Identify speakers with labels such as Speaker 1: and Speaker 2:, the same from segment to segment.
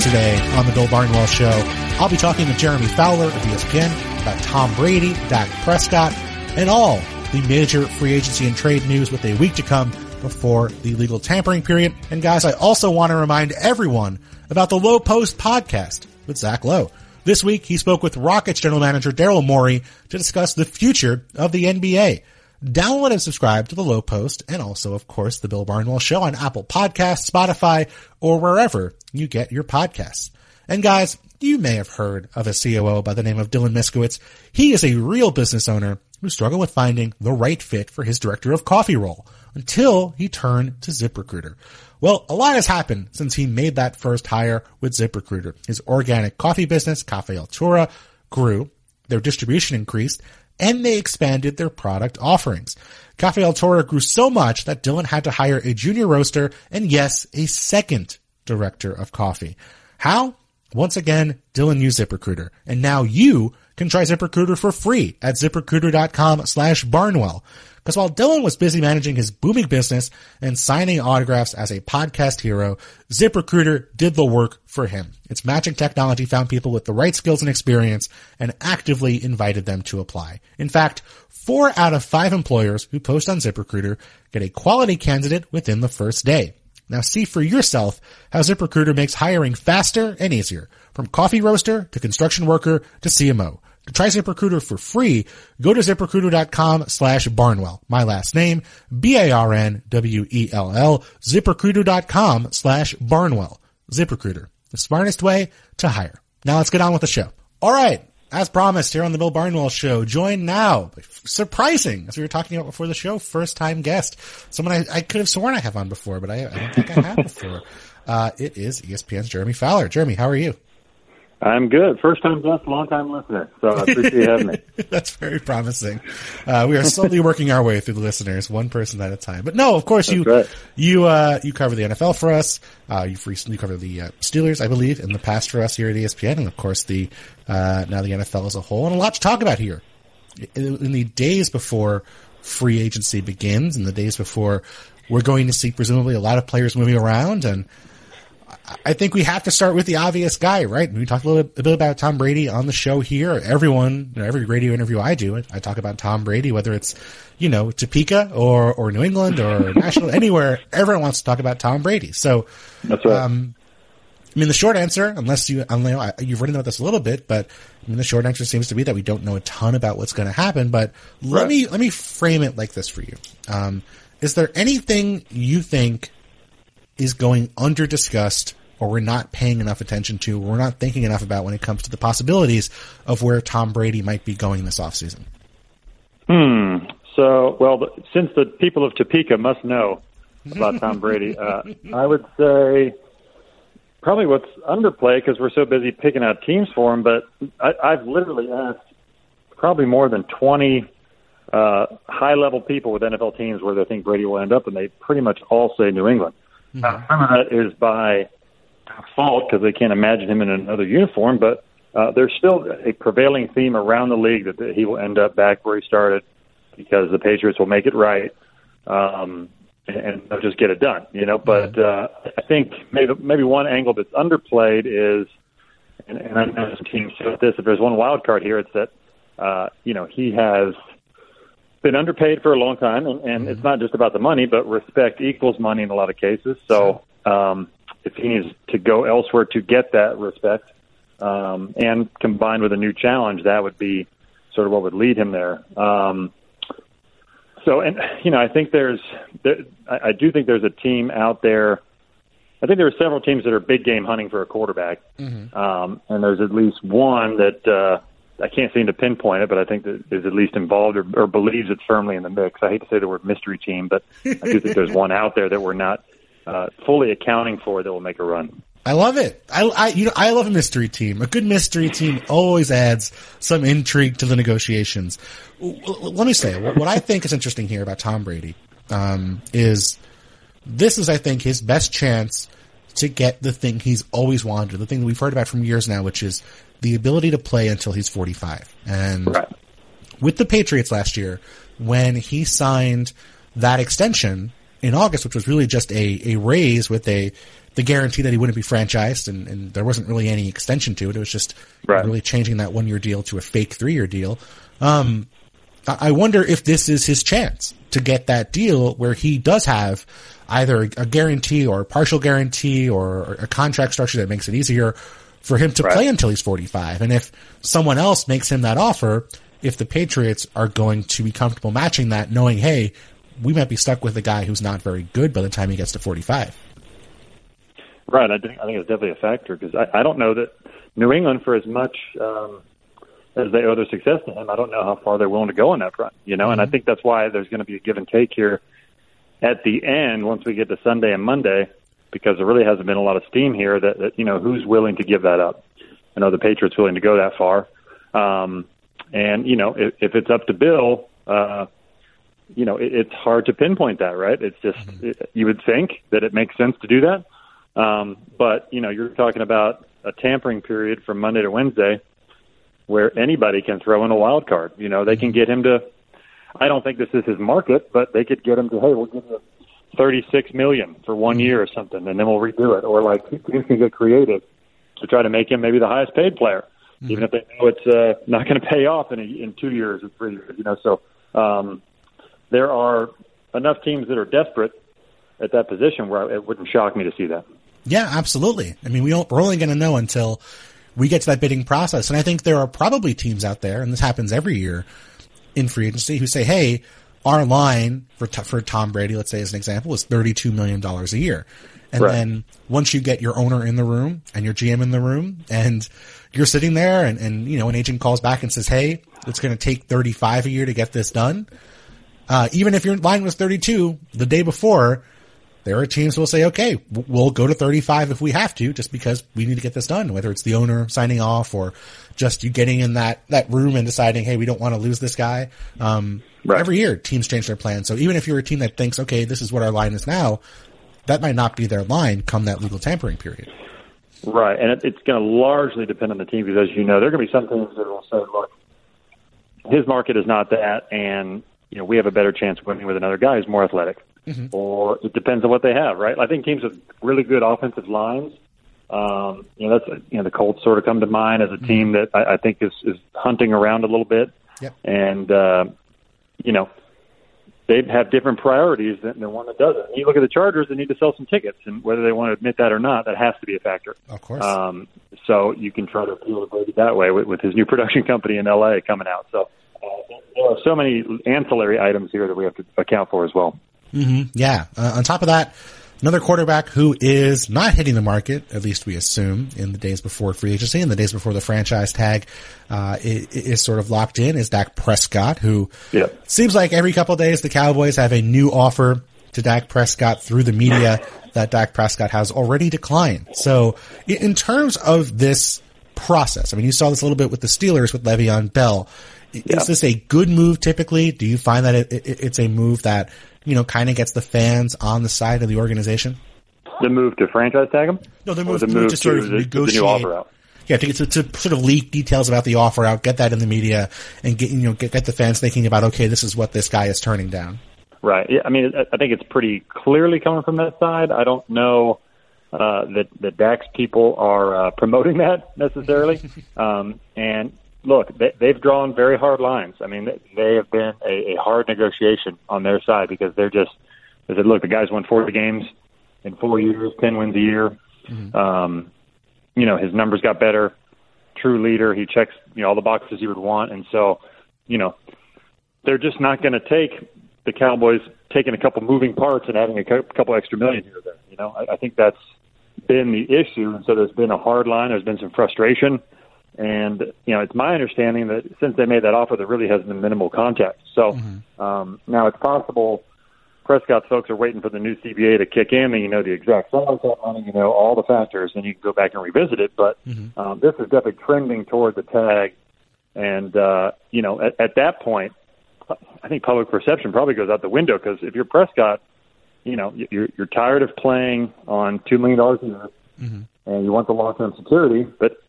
Speaker 1: Today on the Bill Barnwell Show, I'll be talking with Jeremy Fowler of ESPN about Tom Brady, Dak Prescott, and all the major free agency and trade news with a week to come before the legal tampering period. And guys, I also want to remind everyone about the Low Post podcast with Zach Lowe. This week, he spoke with Rockets general manager Daryl Morey to discuss the future of the NBA. Download and subscribe to the Low Post and also, of course, the Bill Barnwell Show on Apple Podcasts, Spotify, or wherever you get your podcasts. And guys, you may have heard of a COO by the name of Dylan Miskowitz. He is a real business owner who struggled with finding the right fit for his director of coffee role until he turned to ZipRecruiter. Well, a lot has happened since he made that first hire with ZipRecruiter. His organic coffee business, Cafe Altura, grew, their distribution increased, and they expanded their product offerings. Cafe Altura grew so much that Dylan had to hire a junior roaster and yes, a second director of coffee. How? Once again, Dylan used ZipRecruiter. And now you can try ZipRecruiter for free at ziprecruiter.com slash barnwell. Because while Dylan was busy managing his booming business and signing autographs as a podcast hero, ZipRecruiter did the work for him. Its matching technology found people with the right skills and experience and actively invited them to apply. In fact, four out of five employers who post on ZipRecruiter get a quality candidate within the first day. Now see for yourself how ZipRecruiter makes hiring faster and easier. From coffee roaster to construction worker to CMO. Try ZipRecruiter for free, go to ziprecruiter.com slash barnwell. My last name, B-A-R-N-W-E-L-L, ziprecruiter.com slash barnwell. ZipRecruiter, the smartest way to hire. Now let's get on with the show. All right. As promised here on the Bill Barnwell show, joined now, surprising, as we were talking about before the show, first time guest. Someone I, I could have sworn I have on before, but I, I don't think I have before. Uh, it is ESPN's Jeremy Fowler. Jeremy, how are you?
Speaker 2: I'm good. First time guest, long time listener. So I appreciate you having me.
Speaker 1: That's very promising. Uh, we are slowly working our way through the listeners, one person at a time. But no, of course
Speaker 2: That's
Speaker 1: you
Speaker 2: right.
Speaker 1: you uh, you cover the NFL for us. Uh, you've recently covered the uh, Steelers, I believe, in the past for us here at ESPN, and of course the uh, now the NFL as a whole, and a lot to talk about here. In, in the days before free agency begins, and the days before we're going to see presumably a lot of players moving around, and I think we have to start with the obvious guy, right? We talked a little bit about Tom Brady on the show here. Everyone, you know, every radio interview I do, I talk about Tom Brady, whether it's, you know, Topeka or, or New England or national, anywhere, everyone wants to talk about Tom Brady. So,
Speaker 2: That's right.
Speaker 1: um, I mean, the short answer, unless you, I know, I- you've written about this a little bit, but I mean, the short answer seems to be that we don't know a ton about what's going to happen. But let
Speaker 2: Right.
Speaker 1: me let me frame it like this for you. Um, is there anything you think is going under discussed, or we're not paying enough attention to, or we're not thinking enough about when it comes to the possibilities of where Tom Brady might be going this offseason?
Speaker 2: Hmm. So, well, the, since the people of Topeka must know about Tom Brady, uh, I would say probably what's underplay because we're so busy picking out teams for him. But I, I've literally asked probably more than 20 uh, high-level people with NFL teams where they think Brady will end up, and they pretty much all say New England. Uh, some of that is by fault because they can't imagine him in another uniform, but uh, there's still a prevailing theme around the league that, that he will end up back where he started because the Patriots will make it right um, and, and they'll just get it done, you know. But uh, I think maybe maybe one angle that's underplayed is, and, and I know some teams say this. If there's one wild card here, it's that uh, you know he has been underpaid for a long time, and, and it's not just about the money, but respect equals money in a lot of cases. So um, if he needs to go elsewhere to get that respect, um, and combined with a new challenge, that would be sort of what would lead him there. Um, so, and you know, I think there's, there, I, I do think there's a team out there. I think there are several teams that are big game hunting for a quarterback, um, and there's at least one that uh, I can't seem to pinpoint it, but I think that is at least involved or, or believes it's firmly in the mix. I hate to say the word mystery team, but I do think there's one out there that we're not uh, fully accounting for that will make a run.
Speaker 1: I love it. I, I, you know, I love a mystery team. A good mystery team always adds some intrigue to the negotiations. Let me say, what what I think is interesting here about Tom Brady, um, is this is, I think, his best chance to get the thing he's always wanted, the thing that we've heard about from years now, which is the ability to play until he's 45. And
Speaker 2: Right.
Speaker 1: with the Patriots last year, when he signed that extension in August, which was really just a, a raise with a the guarantee that he wouldn't be franchised, and, and there wasn't really any extension to it. It was just right. really changing that one year deal to a fake three year deal. Um, I wonder if this is his chance to get that deal where he does have either a guarantee or a partial guarantee or a contract structure that makes it easier for him to right. play until he's 45. And if someone else makes him that offer, if the Patriots are going to be comfortable matching that, knowing, hey, we might be stuck with a guy who's not very good by the time he gets to 45.
Speaker 2: Right. I think, I think it's definitely a factor because I, I don't know that New England, for as much um, as they owe their success to him, I don't know how far they're willing to go on that front, you know, mm-hmm. and I mm-hmm. think that's why there's going to be a give and take here at the end once we get to Sunday and Monday because there really hasn't been a lot of steam here that, that you know, who's willing to give that up. I know the Patriots willing to go that far. Um, and, you know, if, if it's up to Bill, uh, you know, it, it's hard to pinpoint that, right? It's just, mm-hmm. it, you would think that it makes sense to do that. Um, but, you know, you're talking about a tampering period from Monday to Wednesday where anybody can throw in a wild card. You know, they can get him to, I don't think this is his market, but they could get him to, hey, we'll give you 36 million for one mm-hmm. year or something, and then we'll redo it. Or like, teams can get creative to try to make him maybe the highest paid player, mm-hmm. even if they know it's uh, not going to pay off in, a, in two years or three years, you know, so, um, there are enough teams that are desperate at that position where it wouldn't shock me to see that.
Speaker 1: Yeah, absolutely. I mean, we don't, we're only going to know until we get to that bidding process. And I think there are probably teams out there, and this happens every year in free agency, who say, "Hey, our line for for Tom Brady, let's say as an example, is thirty two million dollars a year." And right. then once you get your owner in the room and your GM in the room, and you're sitting there, and, and you know an agent calls back and says, "Hey, it's going to take thirty five a year to get this done." Uh, even if your line was 32 the day before, there are teams who will say, okay, we'll go to 35 if we have to, just because we need to get this done, whether it's the owner signing off or just you getting in that, that room and deciding, hey, we don't want to lose this guy. Um, right. every year teams change their plans. So even if you're a team that thinks, okay, this is what our line is now, that might not be their line come that legal tampering period.
Speaker 2: Right. And it, it's going to largely depend on the team because, as you know, there are going to be some teams that will say, look, his market is not that, and you know, we have a better chance of winning with another guy who's more athletic. Mm-hmm. Or it depends on what they have, right? I think teams with really good offensive lines, um, you know, that's you know the Colts sort of come to mind as a team mm-hmm. that I, I think is is hunting around a little bit,
Speaker 1: yep.
Speaker 2: and uh, you know they have different priorities than, than one that doesn't. You look at the Chargers; they need to sell some tickets, and whether they want to admit that or not, that has to be a factor.
Speaker 1: Of course.
Speaker 2: Um, so you can try to appeal to Brady that way with, with his new production company in LA coming out. So uh, there are so many ancillary items here that we have to account for as well.
Speaker 1: Mm-hmm. Yeah. Uh, on top of that, another quarterback who is not hitting the market, at least we assume, in the days before free agency and the days before the franchise tag uh, is, is, sort of locked in, is Dak Prescott, who
Speaker 2: yeah.
Speaker 1: seems like every couple of days the Cowboys have a new offer to Dak Prescott through the media that Dak Prescott has already declined. So in terms of this process, I mean, you saw this a little bit with the Steelers with Le'Veon Bell. Yeah. Is this a good move typically? Do you find that it, it, it's a move that, you know, kind of gets the fans on the side of the organization?
Speaker 2: The move to franchise tag them?
Speaker 1: No, the move, the move to sort of negotiate. Offer out. Yeah, to, to, to sort of leak details about the offer out, get that in the media, and get you know get, get the fans thinking about okay, this is what this guy is turning down.
Speaker 2: Right. Yeah, I mean, I think it's pretty clearly coming from that side. I don't know uh, that the Dak's people are uh, promoting that necessarily, um, and look, they, they've drawn very hard lines. I mean, they have been a, a hard negotiation on their side because they're just, they said, look, the guy's won 40 games in four years, 10 wins a year. Mm-hmm. Um, you know, his numbers got better. True leader. He checks, you know, all the boxes you would want. And so, you know, they're just not going to take the Cowboys taking a couple moving parts and adding a couple extra million here or there. You know, I, I think that's been the issue. And so there's been a hard line. There's been some frustration. And you know, it's my understanding that since they made that offer, there really has been minimal contact. So mm-hmm. um, now it's possible Prescott's folks are waiting for the new CBA to kick in, and you know the exact size of that money, you know all the factors, and you can go back and revisit it. But mm-hmm. um, this is definitely trending toward the tag, and uh, you know at, at that point, I think public perception probably goes out the window because if you're Prescott, you know you're you're tired of playing on two million dollars a year, mm-hmm. and you want the long term security, but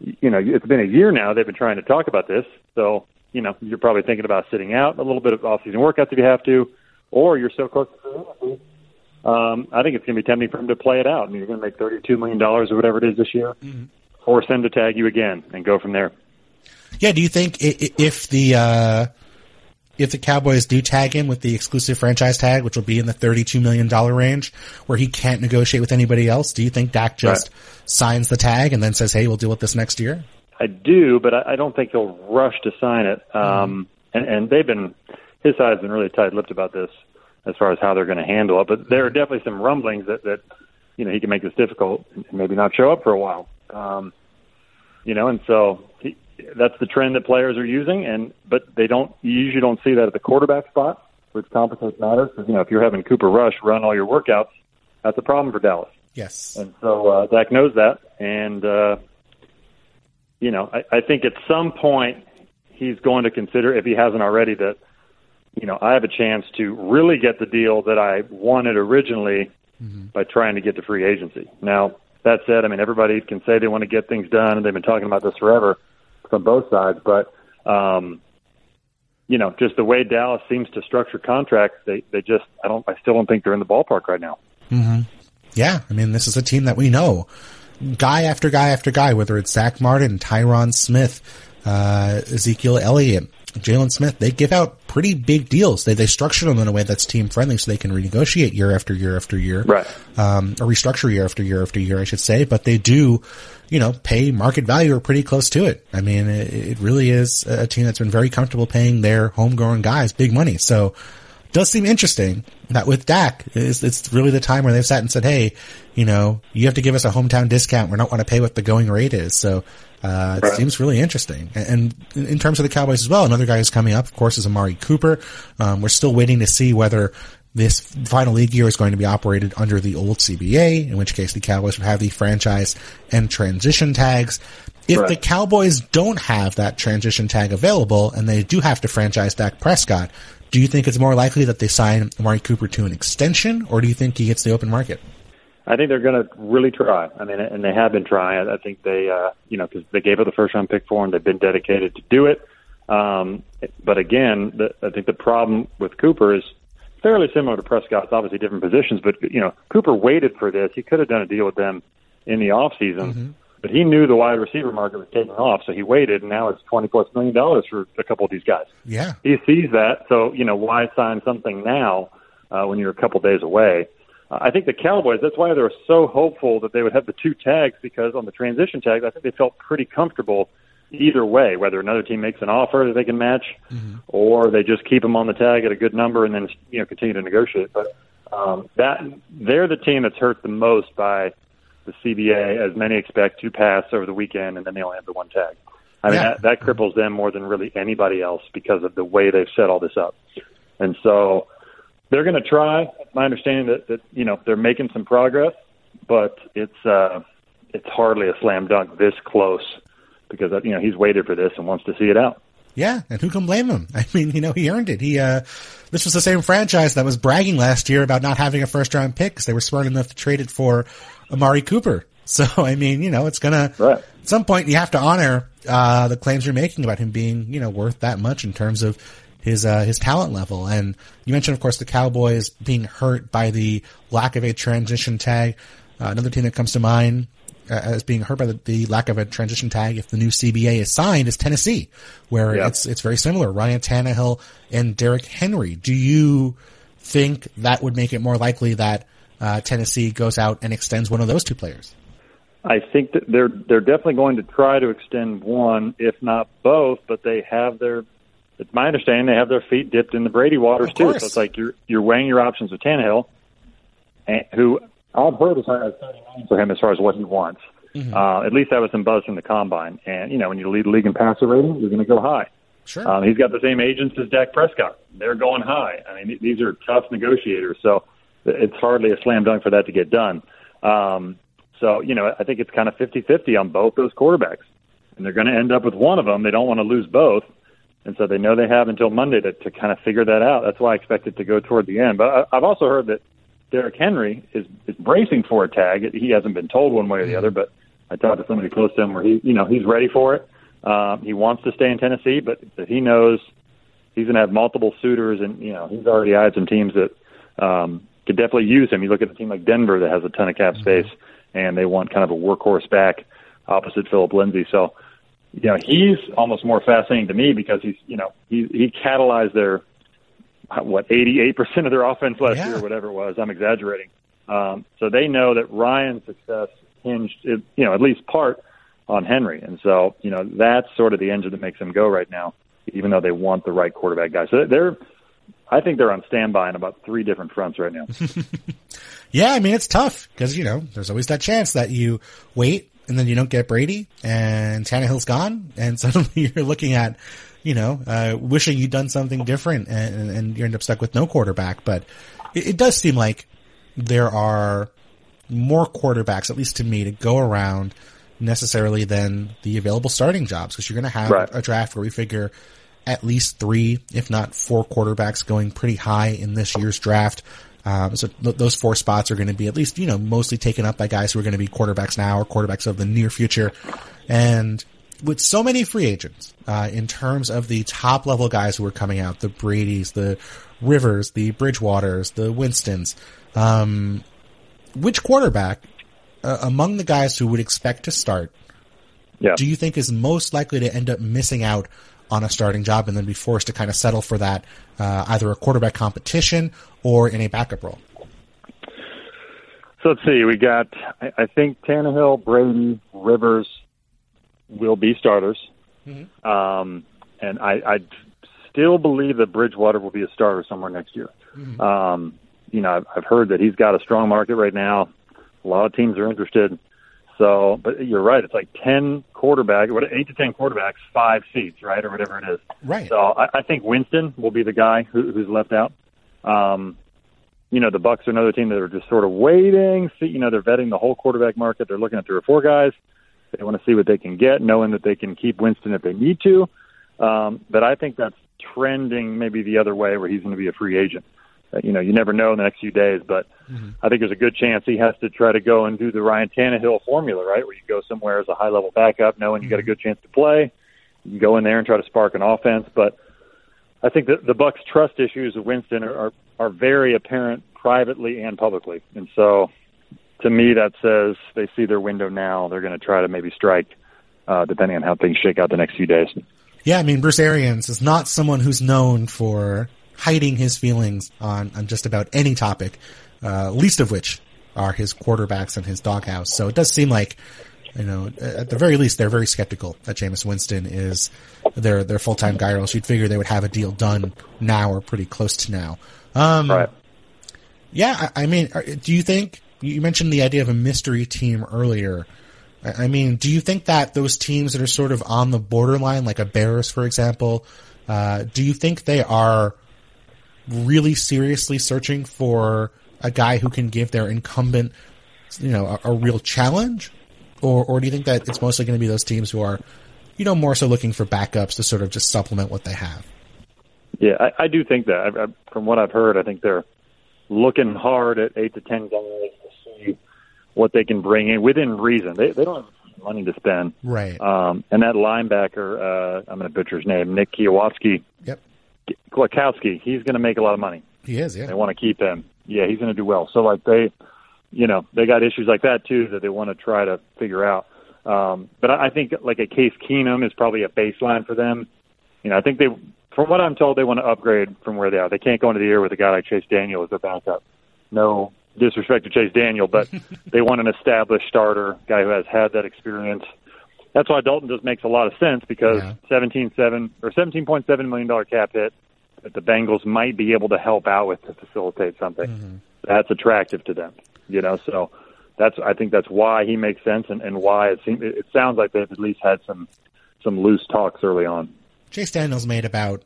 Speaker 2: you know, it's been a year now they've been trying to talk about this. So, you know, you're probably thinking about sitting out a little bit of off-season workouts if you have to, or you're so close to um, I think it's going to be tempting for him to play it out. I mean, you're going to make $32 million or whatever it is this year, mm-hmm. force him to tag you again and go from there.
Speaker 1: Yeah. Do you think if the, uh, if the Cowboys do tag him with the exclusive franchise tag, which will be in the $32 million range where he can't negotiate with anybody else, do you think Dak just right. signs the tag and then says, Hey, we'll deal with this next year?
Speaker 2: I do, but I, I don't think he'll rush to sign it. Um, mm-hmm. and, and they've been, his side has been really tight-lipped about this as far as how they're going to handle it. But there are definitely some rumblings that, that, you know, he can make this difficult and maybe not show up for a while. Um, you know, and so he, that's the trend that players are using, and but they don't you usually don't see that at the quarterback spot, which complicates matters. Because you know if you're having Cooper Rush run all your workouts, that's a problem for Dallas.
Speaker 1: Yes,
Speaker 2: and so uh, Dak knows that, and uh, you know I, I think at some point he's going to consider, if he hasn't already, that you know I have a chance to really get the deal that I wanted originally mm-hmm. by trying to get to free agency. Now that said, I mean everybody can say they want to get things done, and they've been talking about this forever from both sides. But um, you know, just the way Dallas seems to structure contracts, they they just I don't I still don't think they're in the ballpark right now.
Speaker 1: Mm-hmm. Yeah, I mean, this is a team that we know, guy after guy after guy, whether it's Zack Martin, Tyron Smith, uh, Ezekiel Elliott, Jaylon Smith, they give out pretty big deals. They they structure them in a way that's team friendly, so they can renegotiate year after year after year,
Speaker 2: right?
Speaker 1: Um, or restructure year after year after year, I should say. But they do, you know, pay market value or pretty close to it. I mean, it, it really is a team that's been very comfortable paying their homegrown guys big money. So, does seem interesting that with Dak, it's, it's really the time where they've sat and said, "Hey, you know, you have to give us a hometown discount. We're not want to pay what the going rate is." So uh, it right. seems really interesting. And, in terms of the Cowboys as well, another guy who's coming up, of course, is Amari Cooper. Um, we're still waiting to see whether this final league year is going to be operated under the old CBA, in which case the Cowboys would have the franchise and transition tags. If right. the Cowboys don't have that transition tag available and they do have to franchise Dak Prescott, do you think it's more likely that they sign Amari Cooper to an extension or do you think he hits the open market?
Speaker 2: I think they're going to really try. I mean, and they have been trying. I think they, uh, you know, because they gave up the first round pick for him, they've been dedicated to do it. Um, but again, the, I think the problem with Cooper is fairly similar to Prescott. It's obviously different positions, but you know, Cooper waited for this. He could have done a deal with them in the off season, mm-hmm. But he knew the wide receiver market was taking off, so he waited, and now it's twenty plus million dollars for a couple of these guys.
Speaker 1: Yeah,
Speaker 2: he sees that. So you know, why sign something now uh, when you're a couple days away? I think the Cowboys, that's why they were so hopeful that they would have the two tags because on the transition tag, I think they felt pretty comfortable either way, whether another team makes an offer that they can match mm-hmm. or they just keep them on the tag at a good number and then, you know, continue to negotiate. But um, that they're the team that's hurt the most by the CBA, as many expect to pass over the weekend and then they only have the one tag. I mean, yeah. that, that cripples them more than really anybody else because of the way they've set all this up. And so, they're going to try. My understanding that, that you know they're making some progress, but it's uh, it's hardly a slam dunk this close because you know he's waited for this and wants to see it out.
Speaker 1: Yeah, and who can blame him? I mean, you know, he earned it. He uh, this was the same franchise that was bragging last year about not having a first round pick because they were smart enough to trade it for Amari Cooper. So I mean, you know, it's gonna
Speaker 2: right.
Speaker 1: at some point you have to honor uh, the claims you're making about him being you know worth that much in terms of his uh, his talent level. And you mentioned, of course, the Cowboys being hurt by the lack of a transition tag. Uh, another team that comes to mind as being hurt by the, the, lack of a transition tag if the new CBA is signed is Tennessee, where it's it's very similar. Ryan Tannehill and Derrick Henry. Do you think that would make it more likely that uh, Tennessee goes out and extends one of those two players?
Speaker 2: I think that they're they're definitely going to try to extend one, if not both. But they have their it's my understanding they have their feet dipped in the Brady waters too. So it's like you're you're weighing your options with Tannehill, and, who I've heard is for him as far as what he wants. Mm-hmm. Uh, at least that was some buzz from the combine. And you know, when you lead the league in passer rating, you're going to go high.
Speaker 1: Sure.
Speaker 2: Um, he's got the same agents as Dak Prescott. They're going high. I mean, these are tough negotiators. So it's hardly a slam dunk for that to get done. Um, so you know, I think it's kind of fifty fifty on both those quarterbacks, and they're going to end up with one of them. They don't want to lose both and so they know they have until Monday to, to kind of figure that out. That's why I expect it to go toward the end. But I, I've also heard that Derrick Henry is, is bracing for a tag. He hasn't been told one way or the other, but I talked to somebody close to him where he, you know, he's ready for it. Um, he wants to stay in Tennessee, but, he knows he's going to have multiple suitors, and you know, he's already eyed some teams that um, could definitely use him. You look at a team like Denver that has a ton of cap space, and they want kind of a workhorse back opposite Philip Lindsay. So, you know, he's almost more fascinating to me because he's, you know, he he catalyzed their what 88% of their offense last
Speaker 1: Yeah.
Speaker 2: year, whatever it was. I'm exaggerating. Um, so they know that Ryan's success hinged, you know, at least part on Henry, and so you know that's sort of the engine that makes them go right now, even though they want the right quarterback guy. So they're, I think they're on standby on about three different fronts right now.
Speaker 1: Yeah, I mean it's tough because you know there's always that chance that you wait and then you don't get Brady and Tannehill's gone, and suddenly you're looking at you know uh, wishing you'd done something different, and, and you end up stuck with no quarterback. But it, it does seem like there are more quarterbacks, at least to me, to go around necessarily than the available starting jobs because you're going to have
Speaker 2: Right.
Speaker 1: a draft where we figure at least three, if not four quarterbacks going pretty high in this year's draft. Um, so th- those four spots are going to be at least, you know, mostly taken up by guys who are going to be quarterbacks now or quarterbacks of the near future. And with so many free agents, uh, in terms of the top level guys who are coming out, the Brady's, the Rivers, the Bridgewaters, the Winstons, um, which quarterback uh, among the guys who would expect to start
Speaker 2: Yeah.
Speaker 1: do you think is most likely to end up missing out on a starting job and then be forced to kind of settle for that uh, either a quarterback competition or in a backup role?
Speaker 2: So let's see. We got, I, I think Tannehill, Brady, Rivers will be starters. Um, and I, I still believe that Bridgewater will be a starter somewhere next year. Um, you know, I've, I've heard that he's got a strong market right now. A lot of teams are interested. So, but you're right. It's like 10 quarterback, what, 8 to 10 quarterbacks, five seats, right? Or whatever it is.
Speaker 1: Right.
Speaker 2: So I, I think Winston will be the guy who, who's left out. Um, you know, the Bucs are another team that are just sort of waiting. See, you know, they're vetting the whole quarterback market. They're looking at three or four guys. They want to see what they can get, knowing that they can keep Winston if they need to. Um, but I think that's trending maybe the other way, where he's going to be a free agent. Uh, you know, you never know in the next few days, but I think there's a good chance he has to try to go and do the Ryan Tannehill formula, right? Where you go somewhere as a high level backup, knowing you got a good chance to play. You can go in there and try to spark an offense, but I think that the Bucs' trust issues with Winston are, are are very apparent privately and publicly, and so to me that says they see their window now. They're going to try to maybe strike, uh, depending on how things shake out the next few days.
Speaker 1: Yeah, I mean, Bruce Arians is not someone who's known for hiding his feelings on, on just about any topic, uh, least of which are his quarterbacks and his doghouse. So it does seem like, you know, at the very least, they're very skeptical that Jameis Winston is their, their full-time guy, or else you'd figure they would have a deal done now or pretty close to now. Um,
Speaker 2: Right.
Speaker 1: yeah, I, I mean, do you think you mentioned the idea of a mystery team earlier? I mean, do you think that those teams that are sort of on the borderline, like a Bears, for example, uh, do you think they are really seriously searching for a guy who can give their incumbent, you know, a, a real challenge, or or do you think that it's mostly going to be those teams who are, you know, more so looking for backups to sort of just supplement what they have?
Speaker 2: Yeah, I, I do think that. I, I, from what I've heard, I think they're looking hard at eight to ten guys see what they can bring in within reason. They they don't have money to spend.
Speaker 1: Right.
Speaker 2: Um, and that linebacker, uh, I'm going to butcher his name, Nick Kwiatkowski,
Speaker 1: yep.
Speaker 2: Kwiatkowski, he's going to make a lot of money.
Speaker 1: He is. Yeah.
Speaker 2: They want to keep him. Yeah, he's going to do well. So like they, you know, they got issues like that too that they want to try to figure out. Um, but I I think like a Case Keenum is probably a baseline for them. You know, I think they, from what I'm told, they want to upgrade from where they are. They can't go into the year with a guy like Chase Daniel as their backup. No disrespect to Chase Daniel, but they want an established starter, guy who has had that experience. That's why Dalton just makes a lot of sense because
Speaker 1: Yeah.
Speaker 2: seventeen seven or seventeen point seven million dollar cap hit that the Bengals might be able to help out with to facilitate something. Mm-hmm. That's attractive to them, you know. So that's I think that's why he makes sense and, and why it seems it sounds like they've at least had some some loose talks early on.
Speaker 1: Chase Daniels made about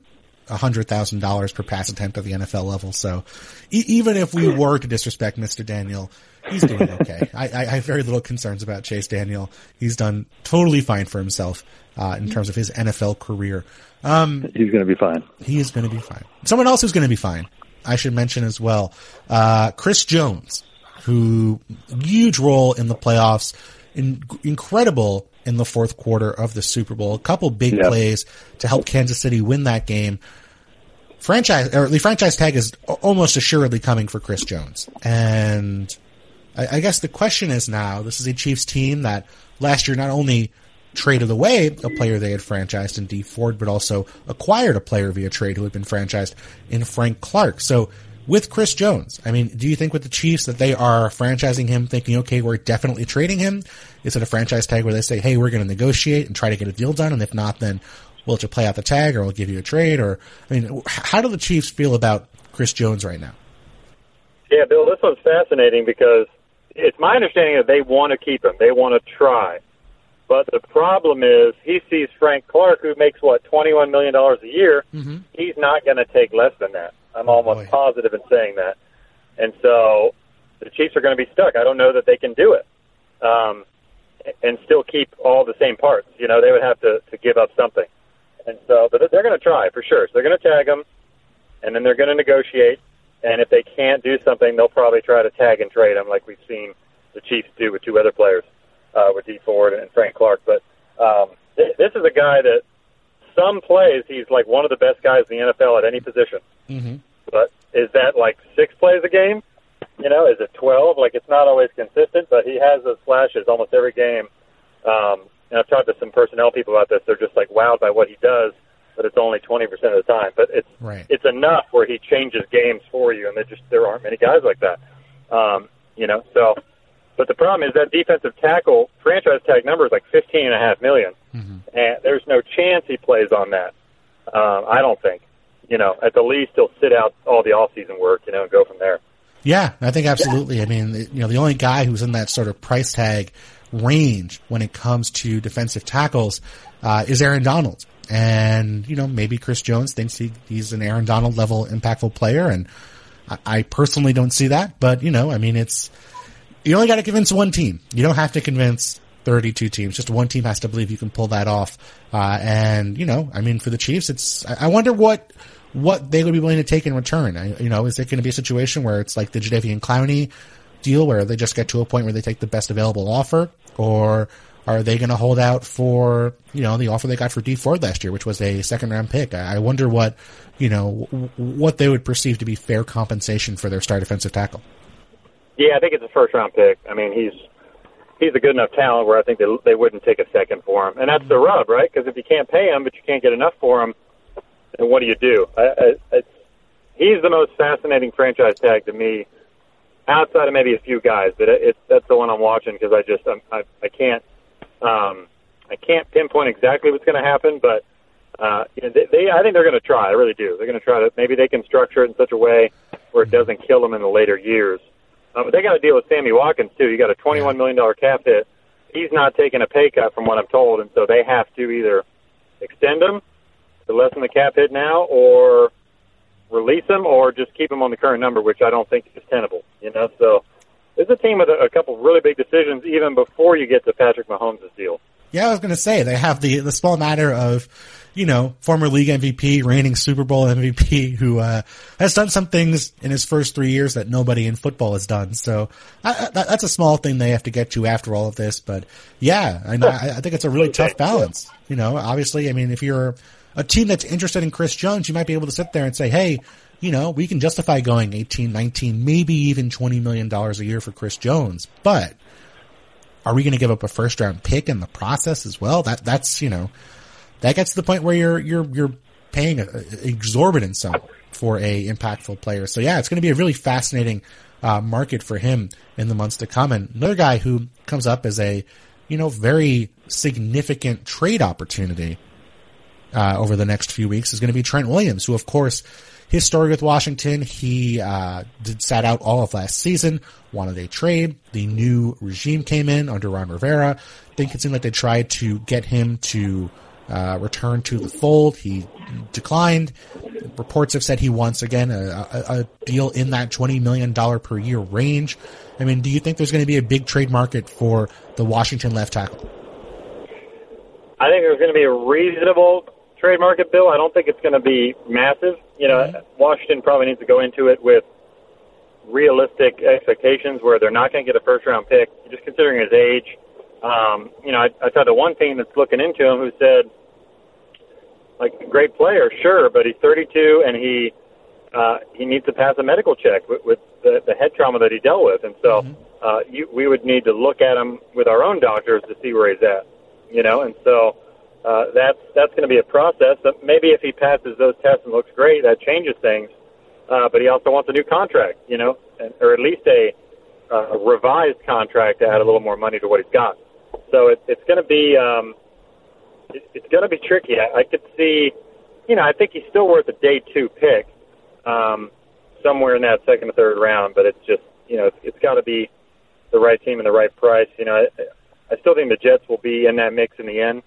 Speaker 1: hundred thousand dollars per pass attempt at the NFL level. So e- even if we were to disrespect Mr. Daniel, he's doing okay. I, I, I have very little concerns about Chase Daniel. He's done totally fine for himself uh, in terms of his NFL career. Um,
Speaker 2: He's going to be fine.
Speaker 1: he is going to be fine. Someone else who's going to be fine. I should mention as well, uh, Chris Jones, who huge role in the playoffs, in, incredible in the fourth quarter of the Super Bowl. A couple big
Speaker 2: Yep.
Speaker 1: plays to help Kansas City win that game. franchise or the franchise tag is almost assuredly coming for Chris Jones. And I, I guess the question is now, this is a Chiefs team that last year not only traded away a player they had franchised in Dee Ford, but also acquired a player via trade who had been franchised in Frank Clark. So with Chris Jones, I mean, do you think with the Chiefs that they are franchising him thinking, okay, we're definitely trading him? Is it a franchise tag where they say, hey, we're going to negotiate and try to get a deal done? And if not, then we'll just play out the tag or we'll give you a trade or, I mean, how do the Chiefs feel about Chris Jones right now?
Speaker 2: Yeah, Bill, this one's fascinating because it's my understanding that they want to keep him. They want to try. But the problem is he sees Frank Clark, who makes what twenty one million dollars a year. Mm-hmm. He's not going to take less than that. I'm oh, almost boy. positive in saying that. And so the Chiefs are going to be stuck. I don't know that they can do it, um, and still keep all the same parts. You know, they would have to to give up something. And so, but they're going to try for sure. So they're going to tag him, and then they're going to negotiate. And if they can't do something, they'll probably try to tag and trade him, like we've seen the Chiefs do with two other players uh, with Dee Ford and Frank Clark. But um, th- this is a guy that some plays he's like one of the best guys in the NFL at any position. Mm-hmm. But is that like six plays a game? You know, is it twelve? Like it's not always consistent, but he has those flashes almost every game. Um, and I've talked to some personnel people about this. They're just like wowed by what he does, but it's only twenty percent of the time. But it's right. it's enough where he changes games for you, and there just there aren't many guys like that. Um, you know, so but the problem is that defensive tackle franchise tag number is like fifteen and a half million, mm-hmm. and there's no chance he plays on that. Um, I don't think. You know, at the least he'll sit out all the off-season work, you know, and go from there.
Speaker 1: Yeah, I think absolutely. I mean, you know, the only guy who's in that sort of price tag range when it comes to defensive tackles uh, is Aaron Donald. And, you know, maybe Chris Jones thinks he, he's an Aaron Donald level impactful player. And I, I personally don't see that. But, you know, I mean, it's, you only got to convince one team. You don't have to convince 32 teams. Just one team has to believe you can pull that off. Uh, and, you know, I mean, for the Chiefs, it's, I wonder what, what they would be willing to take in return. I, you know, is it going to be a situation where it's like the Jadeveon Clowney deal where they just get to a point where they take the best available offer or are they going to hold out for, you know, the offer they got for Dee Ford last year, which was a second round pick? I, I wonder what, you know, w- what they would perceive to be fair compensation for their star defensive tackle.
Speaker 2: Yeah, I think it's a first round pick. I mean, he's he's a good enough talent where I think they they wouldn't take a second for him, and that's the rub, right? Because if you can't pay him, but you can't get enough for him, then what do you do? I, I, it's, he's the most fascinating franchise tag to me, outside of maybe a few guys. But it, it's that's the one I'm watching because I just I'm, I I can't um I can't pinpoint exactly what's going to happen, but uh, you know, they, they I think they're going to try. I really do. They're going to try to maybe they can structure it in such a way where it doesn't kill them in the later years. Uh, but they got to deal with Sammy Watkins too. You got a twenty-one million dollar cap hit. He's not taking a pay cut from what I'm told, and so they have to either extend him to lessen the cap hit now, or release him, or just keep him on the current number, which I don't think is tenable. You know, so there's a team with a, a couple really big decisions even before you get to Patrick Mahomes' deal.
Speaker 1: Yeah, I was going to say they have the the small matter of you know, former league MVP, reigning Super Bowl MVP, who uh, has done some things in his first three years that nobody in football has done. So I, that, that's a small thing they have to get to after all of this. But yeah, I, I think it's a really tough balance. You know, obviously, I mean, if you're a team that's interested in Chris Jones, you might be able to sit there and say, hey, you know, we can justify going 18, 19, maybe even $20 million a year for Chris Jones, but are we going to give up a first round pick in the process as well? That, that's, you know, that gets to the point where you're you're you're paying an exorbitant sum for a impactful player. So yeah, it's going to be a really fascinating uh, market for him in the months to come. And another guy who comes up as a you know very significant trade opportunity uh, over the next few weeks is going to be Trent Williams, who of course his story with Washington, he uh, did sat out all of last season, wanted a trade. The new regime came in under Ron Rivera. I think it seemed like they tried to get him to uh, returned to the fold. He declined. Reports have said he wants again a, a, a deal in that twenty million dollar per year range. I mean, do you think there's going to be a big trade market for the Washington left tackle?
Speaker 2: I think there's going to be a reasonable trade market, Bill. I don't think it's going to be massive. You know, mm-hmm. Washington probably needs to go into it with realistic expectations where they're not going to get a first round pick, just considering his age um, you know, I, I talked to one team that's looking into him who said like great player, sure, but he's 32 and he uh, he needs to pass a medical check with, with the, the head trauma that he dealt with, and so mm-hmm. uh, you, we would need to look at him with our own doctors to see where he's at, you know, and so uh, that's that's going to be a process. But maybe if he passes those tests and looks great, that changes things. Uh, but he also wants a new contract, you know, and, or at least a, uh, revised contract to add a little more money to what he's got. So it, it's going to be um, it, it's going to be tricky. I, I could see, you know, I think he's still worth a day two pick, um, somewhere in that second or third round. But it's just, you know, it's, it's got to be the right team and the right price. You know, I, I still think the Jets will be in that mix in the end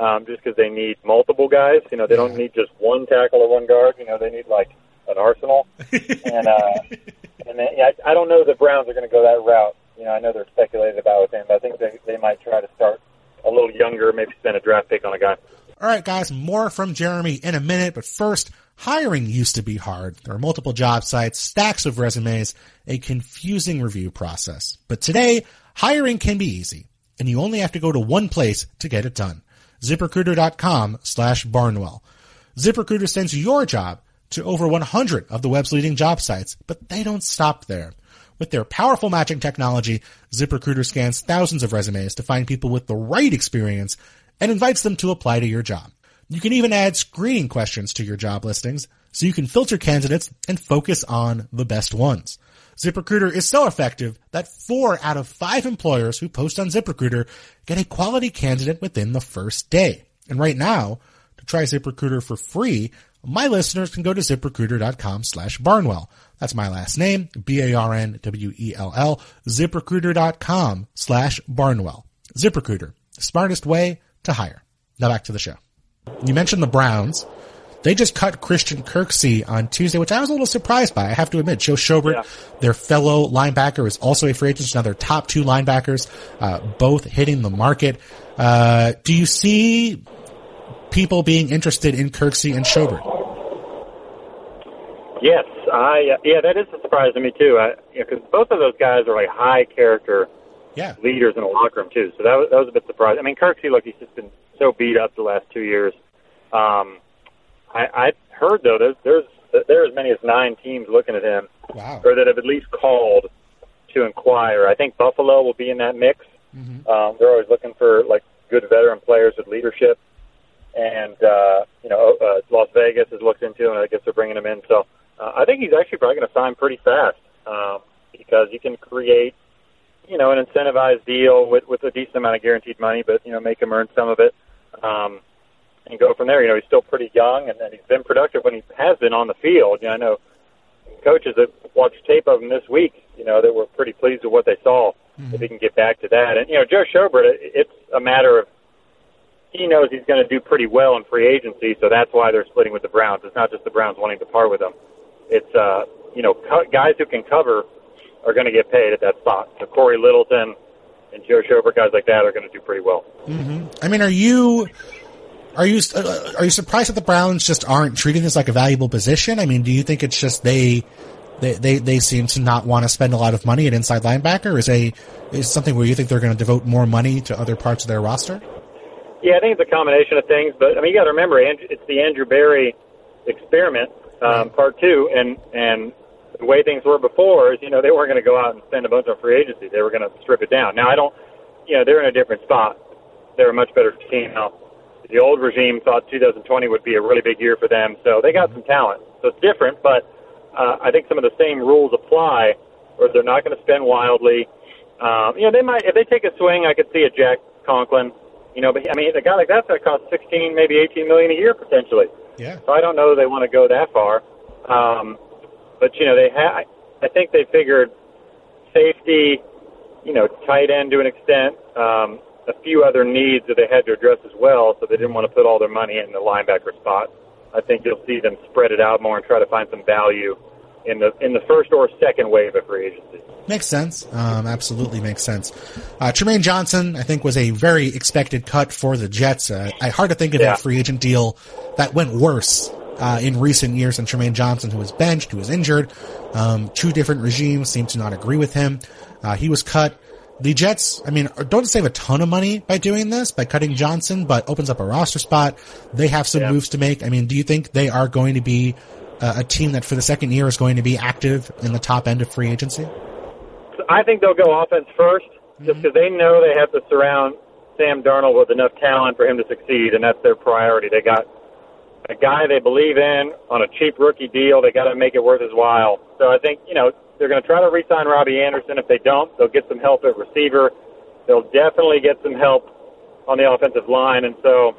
Speaker 2: um, just because they need multiple guys. You know, they don't need just one tackle or one guard. You know, they need like an arsenal. and uh, and then, yeah, I, I don't know the Browns are going to go that route. You know, I know they're speculated about with him, but I think they they might try to start a little younger, maybe spend a draft pick on a guy.
Speaker 1: All right, guys, more from Jeremy in a minute, but first, hiring used to be hard. There are multiple job sites, stacks of resumes, a confusing review process. But today, hiring can be easy, and you only have to go to one place to get it done ziprecruiter.com slash barnwell. ZipRecruiter sends your job to over 100 of the web's leading job sites, but they don't stop there. With their powerful matching technology, ZipRecruiter scans thousands of resumes to find people with the right experience and invites them to apply to your job. You can even add screening questions to your job listings so you can filter candidates and focus on the best ones. ZipRecruiter is so effective that four out of five employers who post on ZipRecruiter get a quality candidate within the first day. And right now, to try ZipRecruiter for free, my listeners can go to ziprecruiter.com slash barnwell. That's my last name, B-A-R-N-W-E-L-L, ziprecruiter.com slash barnwell. ZipRecruiter, smartest way to hire. Now back to the show. You mentioned the Browns. They just cut Christian Kirksey on Tuesday, which I was a little surprised by. I have to admit, Joe Schobert, yeah. their fellow linebacker, is also a free agent. Now their top two linebackers, uh, both hitting the market. Uh, do you see people being interested in Kirksey and Schobert?
Speaker 2: Yes, I uh, yeah, that is a surprise to me too. Because you know, both of those guys are like high character
Speaker 1: yeah.
Speaker 2: leaders in the locker room too. So that was that was a bit surprising. I mean, Kirksey, look, he's just been so beat up the last two years. Um, I, I heard though there's there's there are as many as nine teams looking at him,
Speaker 1: wow.
Speaker 2: or that have at least called to inquire. I think Buffalo will be in that mix. Mm-hmm. Um, they're always looking for like good veteran players with leadership, and uh, you know uh, Las Vegas has looked into him. and I guess they're bringing him in. So uh, I think he's actually probably going to sign pretty fast um, because you can create you know an incentivized deal with with a decent amount of guaranteed money, but you know make him earn some of it. Um, and go from there. You know, he's still pretty young, and, and he's been productive when he has been on the field. You know, I know coaches that watched tape of him this week, you know, that were pretty pleased with what they saw. Mm-hmm. If he can get back to that, and you know, Joe Schobert, it's a matter of he knows he's going to do pretty well in free agency, so that's why they're splitting with the Browns. It's not just the Browns wanting to part with him. It's uh, you know, co- guys who can cover are going to get paid at that spot. So Cory Littleton and Joe Schobert, guys like that, are going to do pretty well.
Speaker 1: Mm-hmm. I mean, are you are you uh, are you surprised that the Browns just aren't treating this like a valuable position? I mean, do you think it's just they they they, they seem to not want to spend a lot of money at inside linebacker? Is a is something where you think they're going to devote more money to other parts of their roster?
Speaker 2: Yeah, I think it's a combination of things, but I mean, you got to remember, it's the Andrew Berry experiment, um, right. part two, and and the way things were before is, you know, they weren't going to go out and spend a bunch on free agency. They were going to strip it down. Now, I don't, you know, they're in a different spot. They're a much better team now the old regime thought 2020 would be a really big year for them, so they got some talent. So it's different, but uh, I think some of the same rules apply, where they're not going to spend wildly. Um, you know, they might if they take a swing. I could see a Jack Conklin. You know, but I mean, a guy like that's going to cost 16, maybe 18 million a year potentially.
Speaker 1: Yeah.
Speaker 2: So I don't know they want to go that far. Um, but you know, they ha- I think they figured safety, you know, tight end to an extent. Um, a few other needs that they had to address as well, so they didn't want to put all their money in the linebacker spot. I think you'll see them spread it out more and try to find some value in the in the first or second wave of free agency.
Speaker 1: Makes sense. Um, absolutely makes sense. Uh, Trumaine Johnson, I think, was a very expected cut for the Jets. Uh, I hard to think of yeah. a free agent deal that went worse uh, in recent years than Trumaine Johnson, who was benched, who was injured. Um, two different regimes seem to not agree with him. Uh, he was cut. The Jets, I mean, don't save a ton of money by doing this, by cutting Johnson, but opens up a roster spot. They have some yeah. moves to make. I mean, do you think they are going to be uh, a team that for the second year is going to be active in the top end of free agency?
Speaker 2: I think they'll go offense 1st mm-hmm. just because they know they have to surround Sam Darnold with enough talent for him to succeed, and that's their priority. They got a guy they believe in on a cheap rookie deal. They got to make it worth his while. So I think you know they're going to try to re-sign Robbie Anderson. If they don't, they'll get some help at receiver. They'll definitely get some help on the offensive line, and so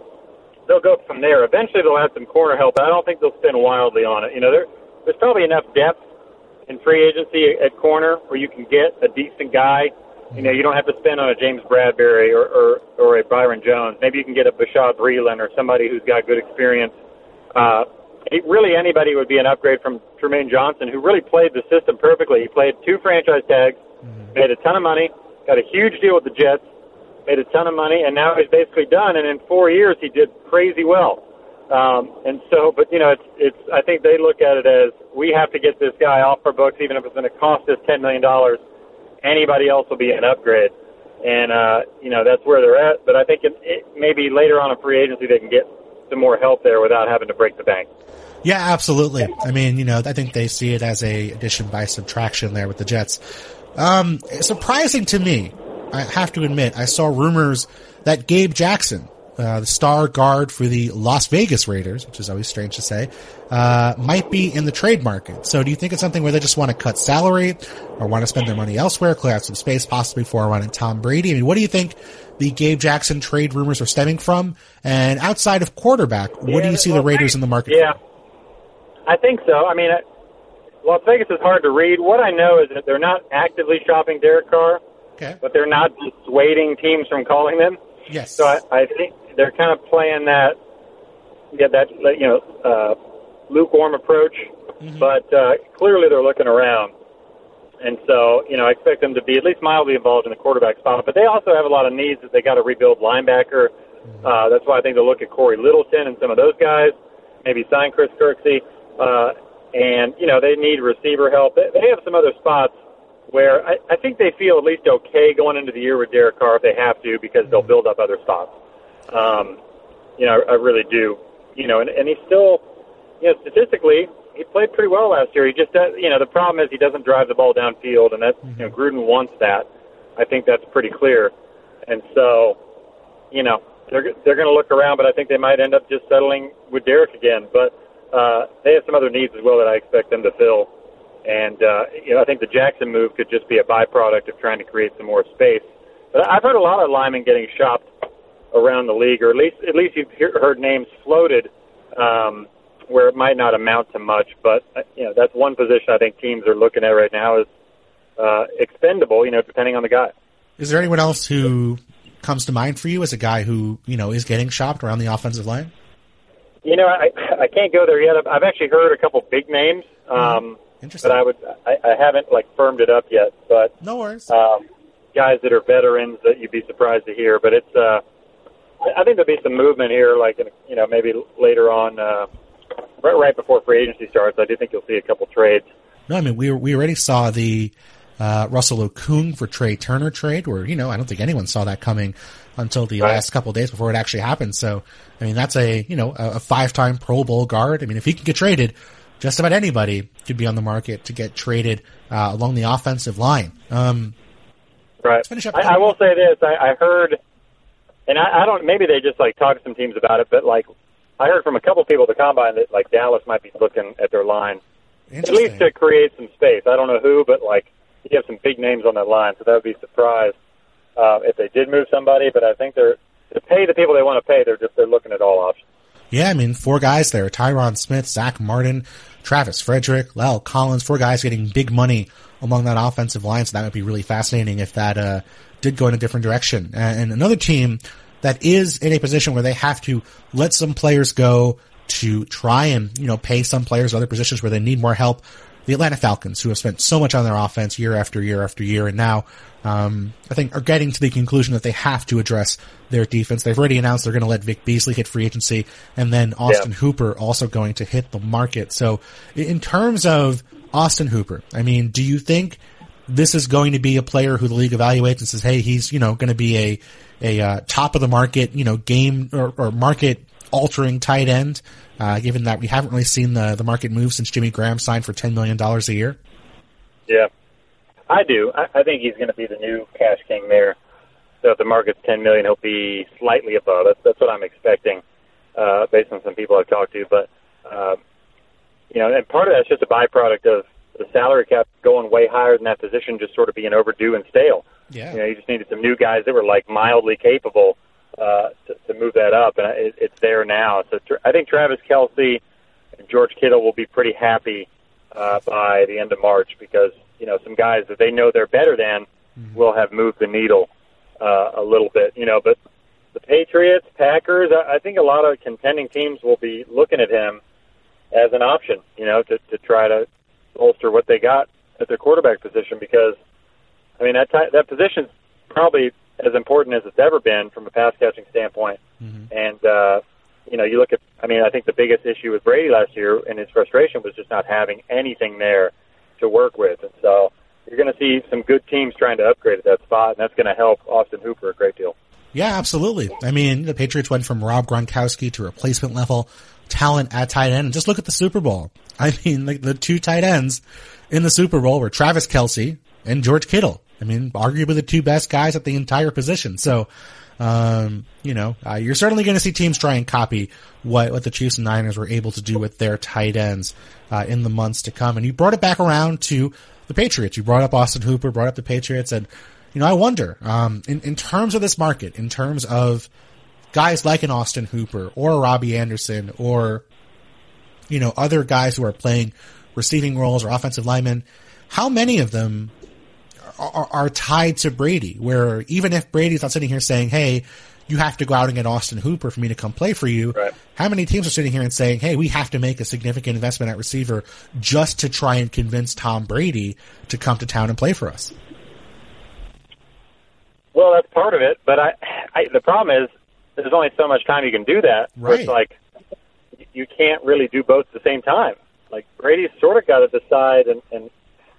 Speaker 2: they'll go from there. Eventually, they'll have some corner help. But I don't think they'll spend wildly on it. You know, there, there's probably enough depth in free agency at corner where you can get a decent guy. You know, you don't have to spend on a James Bradberry or or, or a Byron Jones. Maybe you can get a Bashaud Breeland or somebody who's got good experience. Uh, really anybody would be an upgrade from Trumaine Johnson, who really played the system perfectly. He played two franchise tags, mm-hmm. made a ton of money, got a huge deal with the Jets, made a ton of money, and now he's basically done. And in four years, he did crazy well. Um, and so, but you know, it's it's. I think they look at it as we have to get this guy off our books, even if it's going to cost us ten million dollars. Anybody else will be an upgrade, and uh, you know that's where they're at. But I think it, it, maybe later on in free agency they can get some more help there without having to break the bank.
Speaker 1: Yeah, absolutely. I mean, you know, I think they see it as a addition by subtraction there with the Jets. Um, surprising to me, I have to admit, I saw rumors that Gabe Jackson, uh, the star guard for the Las Vegas Raiders, which is always strange to say, uh, might be in the trade market. So do you think it's something where they just want to cut salary or want to spend their money elsewhere, clear out some space possibly for running Tom Brady? I mean, what do you think the Gabe Jackson trade rumors are stemming from? And outside of quarterback, what yeah, do you see the Raiders in the market
Speaker 2: yeah. For? I think so. I mean, Las Vegas is hard to read. What I know is that they're not actively shopping Derek Carr,
Speaker 1: okay.
Speaker 2: but they're not dissuading teams from calling them.
Speaker 1: Yes.
Speaker 2: So I, I think they're kind of playing that, yeah, that you know, uh, lukewarm approach. Mm-hmm. But uh, clearly, they're looking around, and so you know, I expect them to be at least mildly involved in the quarterback spot. But they also have a lot of needs that they got to rebuild linebacker. Uh, that's why I think they'll look at Cory Littleton and some of those guys. Maybe sign Chris Kirksey. Uh, and, you know, they need receiver help. They, they have some other spots where I, I think they feel at least okay going into the year with Derek Carr if they have to because they'll build up other spots. Um, you know, I, I really do. You know, and, and he's still, you know, statistically, he played pretty well last year. He just, does, you know, the problem is he doesn't drive the ball downfield, and that's, you know, Gruden wants that. I think that's pretty clear. And so, you know, they're they're going to look around, but I think they might end up just settling with Derek again. But uh, they have some other needs as well that I expect them to fill. And uh, you know, I think the Jackson move could just be a byproduct of trying to create some more space. But I've heard a lot of linemen getting shopped around the league, or at least at least you've heard names floated um, where it might not amount to much. But uh, you know, that's one position I think teams are looking at right now is uh, expendable. You know, depending on the guy.
Speaker 1: Is there anyone else who comes to mind for you as a guy who you know is getting shopped around the offensive line?
Speaker 2: You know, I I can't go there yet. I've actually heard a couple big names, mm-hmm. um,
Speaker 1: Interesting.
Speaker 2: but I would I, I haven't like firmed it up yet. But
Speaker 1: no worries.
Speaker 2: Um, guys that are veterans that you'd be surprised to hear. But it's uh, I think there'll be some movement here, like in, you know maybe later on, uh, right right before free agency starts. I do think you'll see a couple trades.
Speaker 1: No, I mean we we already saw the uh, Russell Okung for Trai Turner trade, where you know I don't think anyone saw that coming until the right. last couple days before it actually happened. So, I mean, that's a, you know, a, a five-time Pro Bowl guard. I mean, if he can get traded, just about anybody could be on the market to get traded uh, along the offensive line. Um,
Speaker 2: right. I, I, will say this: I, I heard, and I, I don't. Maybe they just like talked to some teams about it, but like I heard from a couple people at the combine that like Dallas might be looking at their line, at least to create some space. I don't know who, but like you have some big names on that line, so that would be a surprise uh, if they did move somebody. But I think they're to pay the people they want to pay. They're just they're looking at all options.
Speaker 1: Yeah, I mean, four guys there: Tyron Smith, Zack Martin, Travis Frederick, La'el Collins. Four guys getting big money along that offensive line. So that would be really fascinating if that uh, did go in a different direction. And another team that is in a position where they have to let some players go to try and you know pay some players other positions where they need more help the Atlanta Falcons, who have spent so much on their offense year after year after year, and now um, I think are getting to the conclusion that they have to address their defense. They've already announced they're going to let Vic Beasley hit free agency, and then Austin yeah. Hooper also going to hit the market. So, in terms of Austin Hooper, I mean, do you think this is going to be a player who the league evaluates and says, hey, he's, you know, going to be a, a, uh, top of the market, you know, game or, or market altering tight end, uh, given that we haven't really seen the, the market move since Jimmy Graham signed for $10 million a year?
Speaker 2: Yeah, I do. I, I think he's going to be the new cash king there. So if the market's 10 million, he'll be slightly above. That's, that's what I'm expecting, uh, based on some people I've talked to. But, uh, you know, and part of that's just a byproduct of the salary cap going way higher than that position, just sort of being overdue and stale.
Speaker 1: Yeah.
Speaker 2: You know, you just needed some new guys that were like mildly capable uh, to, to move that up, and it, it's there now. So tr- I think Travis Kelce and George Kittle will be pretty happy uh, by the end of March because you know some guys that they know they're better than mm-hmm. will have moved the needle uh, a little bit. You know, but the Patriots, Packers, I, I think a lot of contending teams will be looking at him as an option. You know, to to try to bolster what they got at their quarterback position because I mean that t- that position's probably as important as it's ever been from a pass catching standpoint. Mm-hmm. And uh, you know, you look at I mean, I think the biggest issue with Brady last year and his frustration was just not having anything there to work with. And so you're going to see some good teams trying to upgrade at that spot, and that's going to help Austin Hooper a great deal.
Speaker 1: Yeah, absolutely. I mean, the Patriots went from Rob Gronkowski to replacement level talent at tight end. And just look at the Super Bowl. I mean, like the two tight ends in the Super Bowl were Travis Kelce and George Kittle. I mean, arguably the two best guys at the entire position. So, um, you know, uh, you're certainly going to see teams try and copy what, what the Chiefs and Niners were able to do with their tight ends, uh, in the months to come. And you brought it back around to the Patriots. You brought up Austin Hooper, brought up the Patriots. And, you know, I wonder, um, in, in terms of this market, in terms of guys like an Austin Hooper or Robbie Anderson or, you know, other guys who are playing receiving roles or offensive linemen, how many of them are, are, tied to Brady, where even if Brady's not sitting here saying, Hey, you have to go out and get Austin Hooper for me to come play for you.
Speaker 2: Right.
Speaker 1: How many teams are sitting here and saying, Hey, we have to make a significant investment at receiver just to try and convince Tom Brady to come to town and play for us?
Speaker 2: Well, that's part of it, but I, I the problem is there's only so much time you can do that.
Speaker 1: Right.
Speaker 2: It's like you can't really do both at the same time. Like Brady's sort of got to decide and, and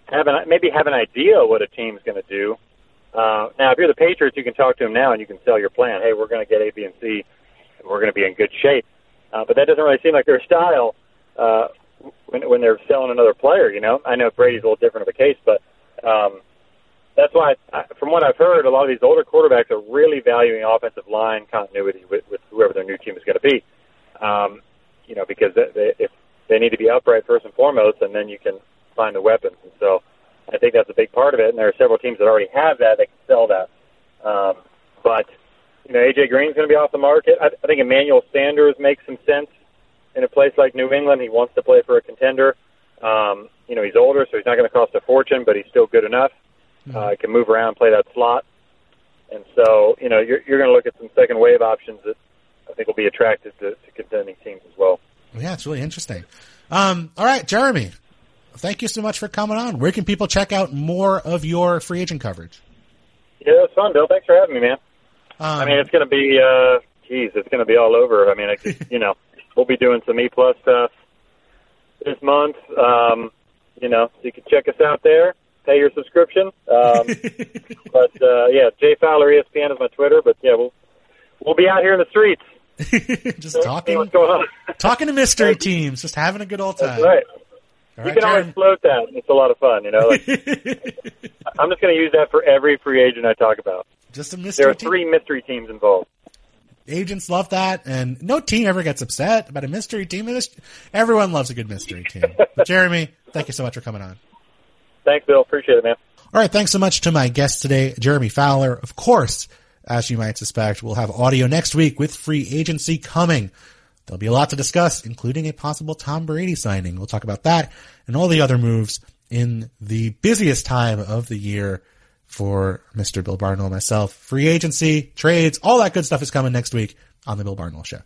Speaker 2: have an, maybe have an idea what a team's going to do. Uh, now, if you're the Patriots, you can talk to them now and you can sell your plan. Hey, we're going to get A, B, and C, and we're going to be in good shape. Uh, but that doesn't really seem like their style uh, when, when they're selling another player. You know, I know Brady's a little different of a case, but um, that's why, I, from what I've heard, a lot of these older quarterbacks are really valuing offensive line continuity with, with whoever their new team is going to be. Um, you know, because they, they, if they need to be upright first and foremost, and then you can find the weapons. And so, I think that's a big part of it. And there are several teams that already have that that can sell that. Um, but you know, AJ Green's going to be off the market. I, I think Emmanuel Sanders makes some sense in a place like New England. He wants to play for a contender. Um, you know, he's older, so he's not going to cost a fortune, but he's still good enough. Mm-hmm. Uh, can move around, play that slot, and so you know you're you're going to look at some second wave options that I think will be attractive to, to contending teams as well.
Speaker 1: Yeah, it's really interesting. Um, all right, Jeremy, thank you so much for coming on. Where can people check out more of your free agent coverage?
Speaker 2: Yeah, it was fun, Bill. Thanks for having me, man. Um, I mean, it's going to be, uh, geez, it's going to be all over. I mean, I, you know, we'll be doing some E plus stuff this month. Um, you know, so you can check us out there pay your subscription. Um, but uh, yeah, Jay Fowler ESPN is my Twitter. But yeah, we'll we'll be out here in the streets.
Speaker 1: just so talking, what's going on. talking to mystery teams, just having a good old time.
Speaker 2: That's right. All you right, can Jared. always float that. It's a lot of fun, you know. Like, I'm just going to use that for every free agent I talk about.
Speaker 1: Just a mystery.
Speaker 2: There are
Speaker 1: team.
Speaker 2: three mystery teams involved.
Speaker 1: Agents love that, and no team ever gets upset about a mystery team. Everyone loves a good mystery team. Jeremy, thank you so much for coming on.
Speaker 2: Thanks, Bill. Appreciate it, man.
Speaker 1: All right. Thanks so much to my guest today, Jeremy Fowler. Of course, as you might suspect, we'll have audio next week with free agency coming. There'll be a lot to discuss, including a possible Tom Brady signing. We'll talk about that and all the other moves in the busiest time of the year for Mr. Bill Barnwell and myself. Free agency, trades, all that good stuff is coming next week on the Bill Barnwell Show.